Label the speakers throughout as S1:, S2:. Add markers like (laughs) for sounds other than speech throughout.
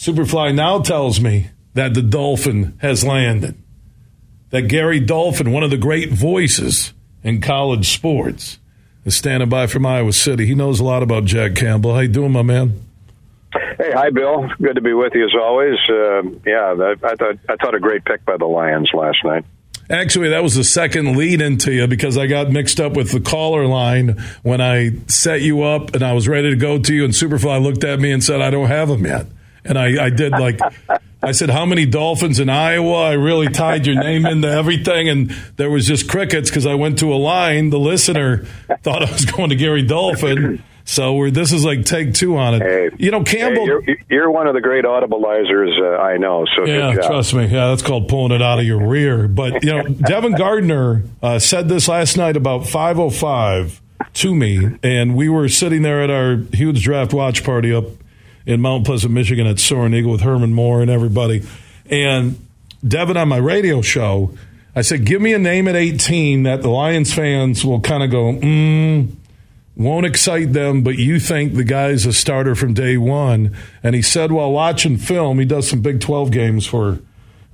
S1: Superfly now tells me that the Dolphin has landed. That Gary Dolphin, one of the great voices in college sports, is standing by from Iowa City. He knows a lot about Jack Campbell. How you doing, my man?
S2: Hey, hi, Bill. Good to be with you as always. Uh, yeah, I, I thought I thought a great pick by the Lions last night.
S1: Actually, that was the second lead into you because I got mixed up with the caller line when I set you up and I was ready to go to you, and Superfly looked at me and said, "I don't have them yet." And I, I did like I said, "How many Dolphins in Iowa?" I really tied your name into everything, and there was just crickets because I went to a line. The listener thought I was going to Gary Dolphin. So we're, this is like take two on it.
S2: Hey,
S1: you know, Campbell.
S2: Hey, you're, you're, one of the great audibleizers uh, I know. So
S1: yeah, trust me. Yeah, that's called pulling it out of your rear. But you know, (laughs) Devin Gardner uh, said this last night about five oh five to me, and we were sitting there at our huge draft watch party up in Mount Pleasant, Michigan, at Soaring Eagle with Herman Moore and everybody. And Devin on my radio show, I said, "Give me a name at eighteen that the Lions fans will kind of go." Mm, won't excite them, but you think the guy's a starter from day one. And he said while watching film, he does some Big 12 games for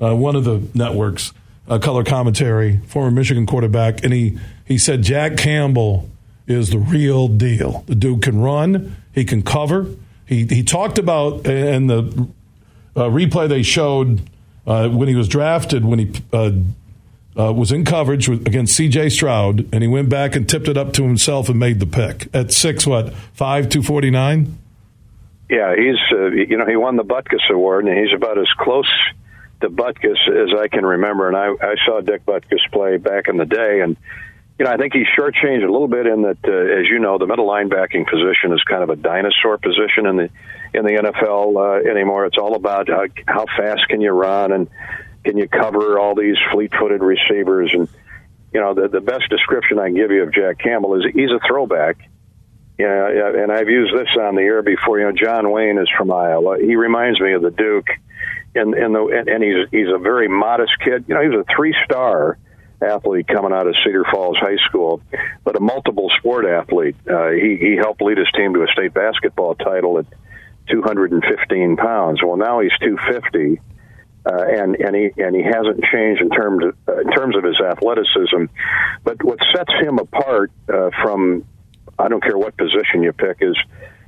S1: uh, one of the networks, uh, color commentary, former Michigan quarterback, and he, he said Jack Campbell is the real deal. The dude can run, he can cover. He, he talked about, in the uh, replay they showed uh, when he was drafted, when he uh, uh, was in coverage against C.J. Stroud, and he went back and tipped it up to himself and made the pick at six what five two forty nine.
S2: Yeah, he's uh, you know he won the Butkus Award, and he's about as close to Butkus as I can remember. And I, I saw Dick Butkus play back in the day, and you know I think he's shortchanged a little bit in that, uh, as you know, the middle linebacking position is kind of a dinosaur position in the in the NFL uh, anymore. It's all about how, how fast can you run and can you cover all these fleet-footed receivers? And you know, the the best description I can give you of Jack Campbell is he's a throwback. Yeah, and I've used this on the air before. You know, John Wayne is from Iowa. He reminds me of the Duke, and and the and he's he's a very modest kid. You know, he was a three-star athlete coming out of Cedar Falls High School, but a multiple sport athlete. Uh, he he helped lead his team to a state basketball title at 215 pounds. Well, now he's 250 uh, and and he and he hasn't changed in terms of, uh, in terms of his athleticism. But what sets him apart uh, from I don't care what position you pick is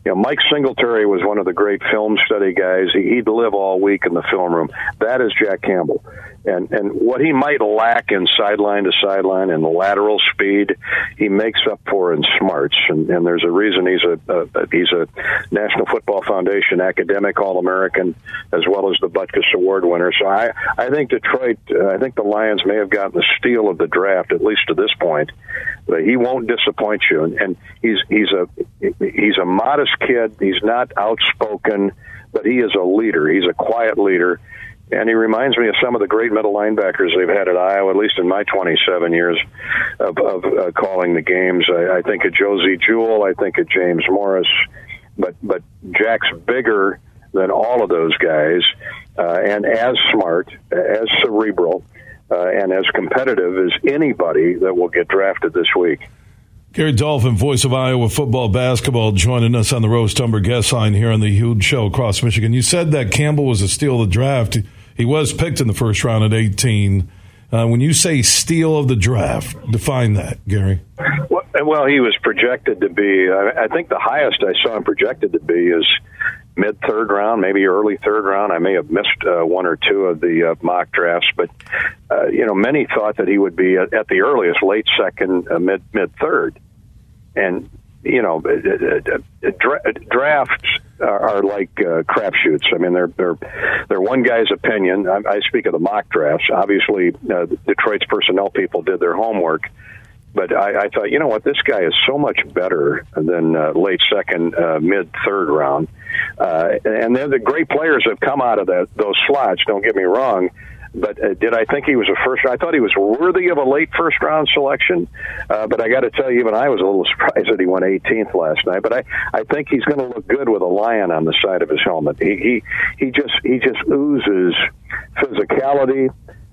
S2: you know, Mike Singletary was one of the great film study guys. He'd live all week in the film room. That is Jack Campbell and and what he might lack in sideline to sideline and lateral speed, he makes up for in smarts. And, and there's a reason he's a, a he's a National Football Foundation academic All American as well as the Butkus Award winner. So I I think Detroit, uh, I think the Lions may have gotten the steal of the draft at least to this point. But he won't disappoint you, and, and he's he's a he's a modest kid. He's not outspoken, but he is a leader. He's a quiet leader and he reminds me of some of the great middle linebackers they've had at Iowa, at least in my 27 years of, of uh, calling the games. I, I think of Josey Jewell, I think of James Morris, but but Jack's bigger than all of those guys, uh, and as smart, as cerebral, uh, and as competitive as anybody that will get drafted this week.
S1: Gary Dolphin, voice of Iowa football, basketball, joining us on the Rose Tumber guest line here on the huge show across Michigan. You said that Campbell was a steal of the draft. He was picked in the first round at 18. Uh, when you say steal of the draft, define that, Gary.
S2: Well, well he was projected to be, I, think the highest I saw him projected to be is mid third round, maybe early third round. I may have missed uh, one or two of the uh, mock drafts, but uh, you know, many thought that he would be at, at the earliest late second, uh, mid mid third, and you know, dra- drafts are, like uh, crapshoots. I mean, they're they're they're one guy's opinion. I, I speak of the mock drafts. Obviously, uh, Detroit's personnel people did their homework, but I, I thought, you know what, this guy is so much better than uh, late second, uh, mid third round. Uh, and then the great players have come out of that those slots. Don't get me wrong but uh, did I think he was a first? I thought he was worthy of a late first round selection, uh, but I got to tell you, even I was a little surprised that he went 18th last night. But I, I think he's going to look good with a lion on the side of his helmet. He, he, he just, he just oozes physicality.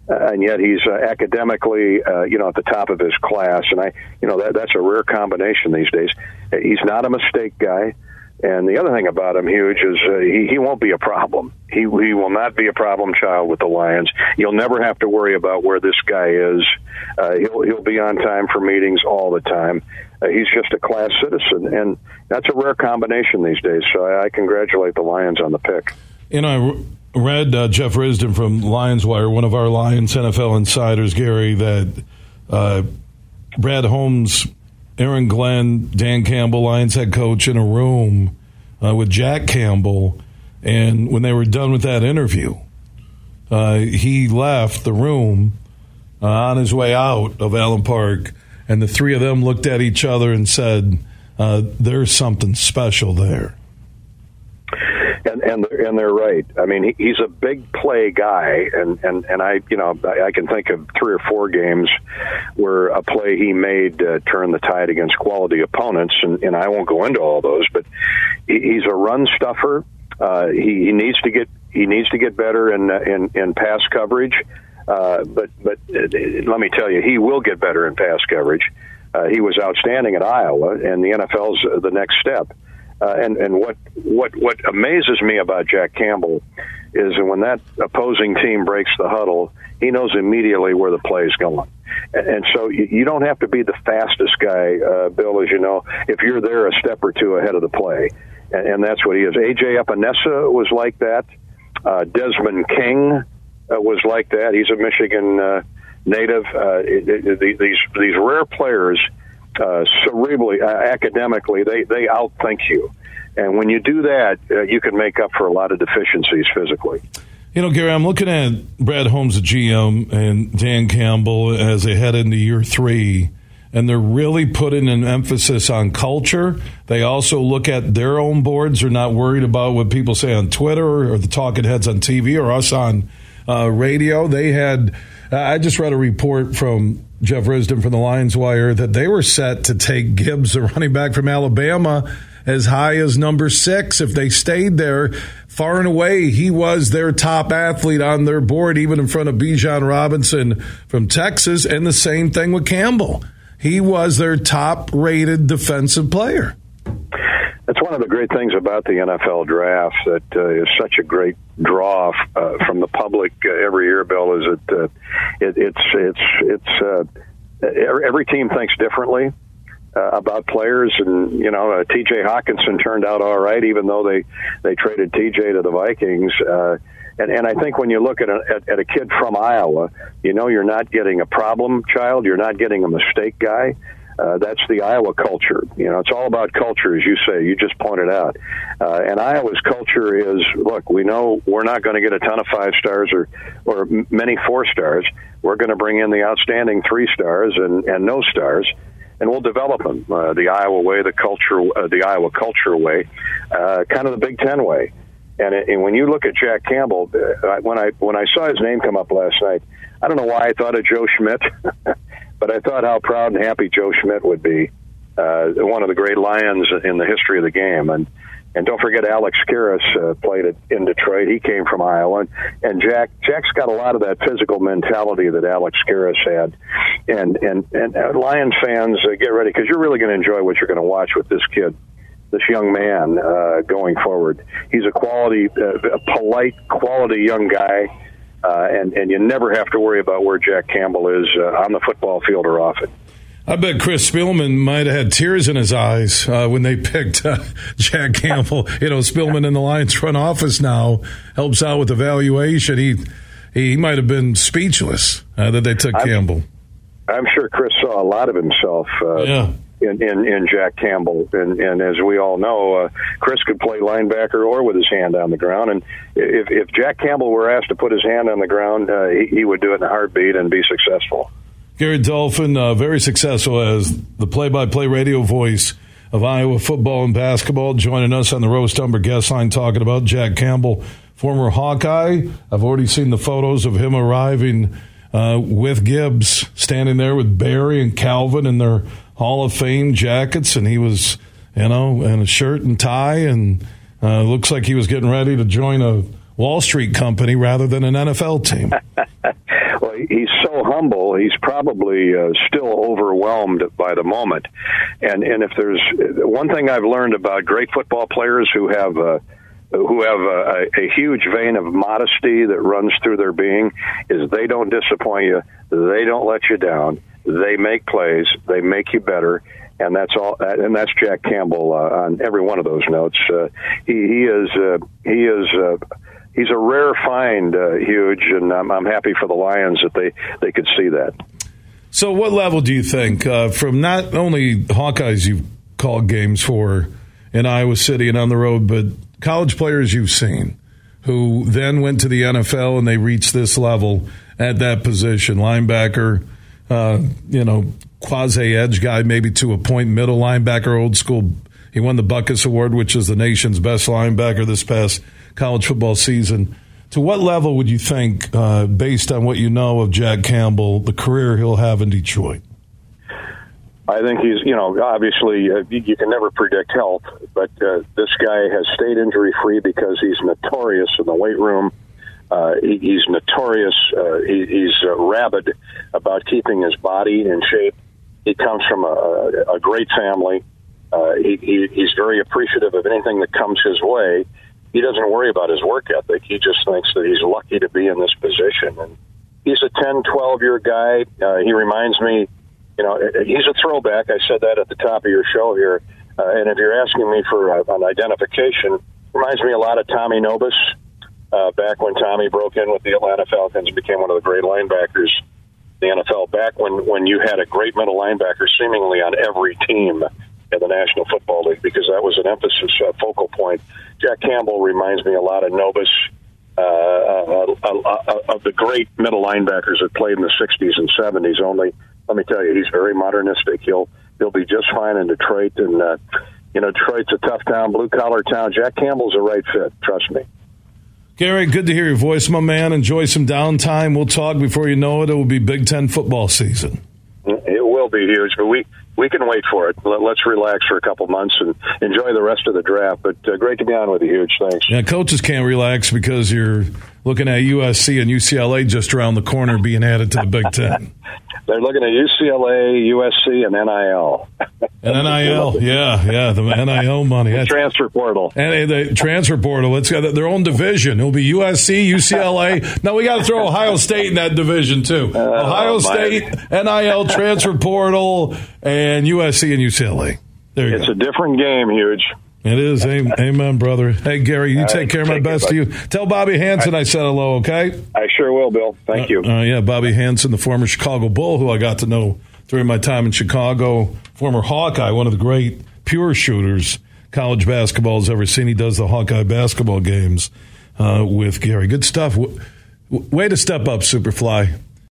S2: Uh, and yet he's uh, academically, uh, you know, at the top of his class. And I, you know, that that's a rare combination these days. He's not a mistake guy. And the other thing about him, huge, is uh, he he won't be a problem. He he will not be a problem child with the Lions. You'll never have to worry about where this guy is. Uh, he'll he'll be on time for meetings all the time. Uh, he's just a class citizen, and that's a rare combination these days. So I, I congratulate the Lions on the pick.
S1: Know, I read uh, Jeff Risdon from Lions Wire, one of our Lions NFL insiders, Gary, that uh, Brad Holmes Aaron Glenn, Dan Campbell, Lions head coach, in a room uh, with Jack Campbell. And when they were done with that interview, uh, he left the room uh, on his way out of Allen Park. And the three of them looked at each other and said, uh, There's something special there
S2: and and and they're right. I mean, he, he's a big play guy, and and and I, you know, I, I can think of three or four games where a play he made uh, turned the tide against quality opponents, and, and I won't go into all those, but he, he's a run stuffer. Uh, he, he needs to get he needs to get better in in, in pass coverage. Uh, but but uh, let me tell you, he will get better in pass coverage. Uh, he was outstanding at Iowa, and the NFL's the next step. Uh, and and what what what amazes me about Jack Campbell is when that opposing team breaks the huddle, he knows immediately where the play is going. And, so you, you don't have to be the fastest guy, uh, Bill, as you know, if you're there a step or two ahead of the play. And, and that's what he is. AJ Epenesa was like that. Uh, Desmond King uh, was like that. He's a Michigan uh, native. Uh, it, it, these these rare players uh, cerebrally, uh, academically, they they outthink you, and when you do that, uh, you can make up for a lot of deficiencies physically.
S1: You know, Gary, I'm looking at Brad Holmes, the GM, and Dan Campbell as they head into year three, and they're really putting an emphasis on culture. They also look at their own boards. They're not worried about what people say on Twitter or the talking heads on TV or us on uh, radio. They had, uh, I just read a report from Jeff Risdon from the Lions Wire that they were set to take Gibbs, the (laughs) running back from Alabama, as high as number six if they stayed there. Far and away, he was their top athlete on their board, even in front of Bijan Robinson from Texas, and the same thing with Campbell. He was their top rated defensive player.
S2: That's one of the great things about the NFL draft that uh, is such a great draw uh, from the public uh, every year. Bill is that uh, it, it's it's it's uh, every team thinks differently uh, about players, and you know uh, T.J. Hockenson turned out all right, even though they they traded T.J. to the Vikings. Uh, and, and I think when you look at a, at, at a kid from Iowa, you know you're not getting a problem child, you're not getting a mistake guy uh, that's the Iowa culture. You know, it's all about culture, as you say. You just pointed out, uh, and Iowa's culture is: look, we know we're not going to get a ton of five stars or or many four stars. We're going to bring in the outstanding three stars and and no stars, and we'll develop them uh, the Iowa way, the culture, uh, the Iowa culture way, uh, kind of the Big Ten way. And, it, and when you look at Jack Campbell, uh, when I when I saw his name come up last night, I don't know why I thought of Joe Schmidt. (laughs) But I thought how proud and happy Joe Schmidt would be, uh, one of the great Lions in the history of the game. And and don't forget Alex Karras uh, played it in Detroit. He came from Iowa, and Jack Jack's got a lot of that physical mentality that Alex Karras had. And and and uh, Lions fans, uh, get ready because you're really going to enjoy what you're going to watch with this kid this young man uh, going forward. He's a quality, uh, a polite, quality young guy uh, and and you never have to worry about where Jack Campbell is uh, on the football field or off it.
S1: I bet Chris Spielman might have had tears in his eyes uh, when they picked uh, (laughs) Jack Campbell. you know, Spielman in the Lions front office now helps out with evaluation. He he might have been speechless uh, that they took
S2: I'm,
S1: Campbell.
S2: I'm sure Chris saw a lot of himself. Uh,
S1: yeah
S2: in, in, in Jack Campbell. And, and as we all know, uh, Chris could play linebacker or with his hand on the ground. And if, if Jack Campbell were asked to put his hand on the ground, uh, he, he would do it in a heartbeat and be successful.
S1: Gary Dolphin, uh, very successful as the play-by-play radio voice of Iowa football and basketball, joining us on the Roast Umber guest line talking about Jack Campbell, former Hawkeye. I've already seen the photos of him arriving uh, with Gibbs, standing there with Barry and Calvin in their Hall of Fame jackets, and he was, you know, in a shirt and tie, and uh, looks like he was getting ready to join a Wall Street company rather than an NFL team. (laughs)
S2: well, he's so humble. He's probably uh, still overwhelmed by the moment. And and if there's one thing I've learned about great football players who have uh, who have a, a, huge vein of modesty that runs through their being is they don't disappoint you. They don't let you down. They make plays. They make you better. And that's all. And that's Jack Campbell uh, on every one of those notes. Uh, he, he is. Uh, he is. Uh, he's a rare find, uh, huge, and I'm, I'm happy for the Lions that they they could see that.
S1: So, what level do you think uh, from not only Hawkeyes you've called games for in Iowa City and on the road, but college players you've seen who then went to the NFL and they reached this level at that position, linebacker, uh, you know, quasi edge guy, maybe to a point, middle linebacker, old school. He won the Butkus Award, which is the nation's best linebacker this past college football season. To what level would you think, uh, based on what you know of Jack Campbell, the career he'll have in Detroit?
S2: I think he's, you know, obviously uh, you can never predict health, but uh, this guy has stayed injury free because he's notorious in the weight room. Uh, he, he's notorious. Uh, he, he's uh, rabid about keeping his body in shape. He comes from a, a, great family. Uh, he, he, he's very appreciative of anything that comes his way. He doesn't worry about his work ethic. He just thinks that he's lucky to be in this position. And he's a 10, 12 year guy. Uh, he reminds me you know, he's a throwback. I said that at the top of your show here. Uh, and if you're asking me for uh, an identification, reminds me a lot of Tommy Nobis. Uh, back when Tommy broke in with the Atlanta Falcons and became one of the great linebackers in the NFL. Back when when you had a great middle linebacker seemingly on every team in the National Football League because that was an emphasis uh, focal point. Jack Campbell reminds me a lot of Nobis. Uh, uh, uh, uh, of the great middle linebackers that played in the 60s and 70s, only let me tell you, he's very modernistic. He'll he'll be just fine in Detroit, and uh, you know Detroit's a tough town, blue collar town. Jack Campbell's a right fit. Trust me.
S1: Gary, good to hear your voice, my man. Enjoy some downtime. We'll talk before you know it. It will be Big Ten football season.
S2: It will be huge, but we we can wait for it. Let's relax for a couple months and enjoy the rest of the draft. But uh, great to be on with you. Huge thanks.
S1: Yeah, coaches can't relax because you're looking at USC and UCLA just around the corner being added to the Big Ten. (laughs)
S2: They're looking at UCLA, USC, and NIL.
S1: and NIL, yeah, yeah, the NIL money.
S2: The transfer portal.
S1: And the transfer portal. It's got their own division. It'll be USC, UCLA. (laughs) now we got to throw Ohio State in that division too. Uh, Ohio State, NIL transfer portal, and USC and UCLA. There you
S2: it's
S1: go.
S2: a different game, huge.
S1: It is. Amen, brother. Hey, Gary, you All take right, care. My best to you. Tell Bobby Hansen I, I said hello, okay?
S2: I sure will, Bill. Thank uh, you.
S1: Uh, yeah, Bobby Hansen, the former Chicago Bull, who I got to know during my time in Chicago, former Hawkeye, one of the great pure shooters college basketball has ever seen. He does the Hawkeye basketball games uh, with Gary. Good stuff. W- way to step up, Superfly.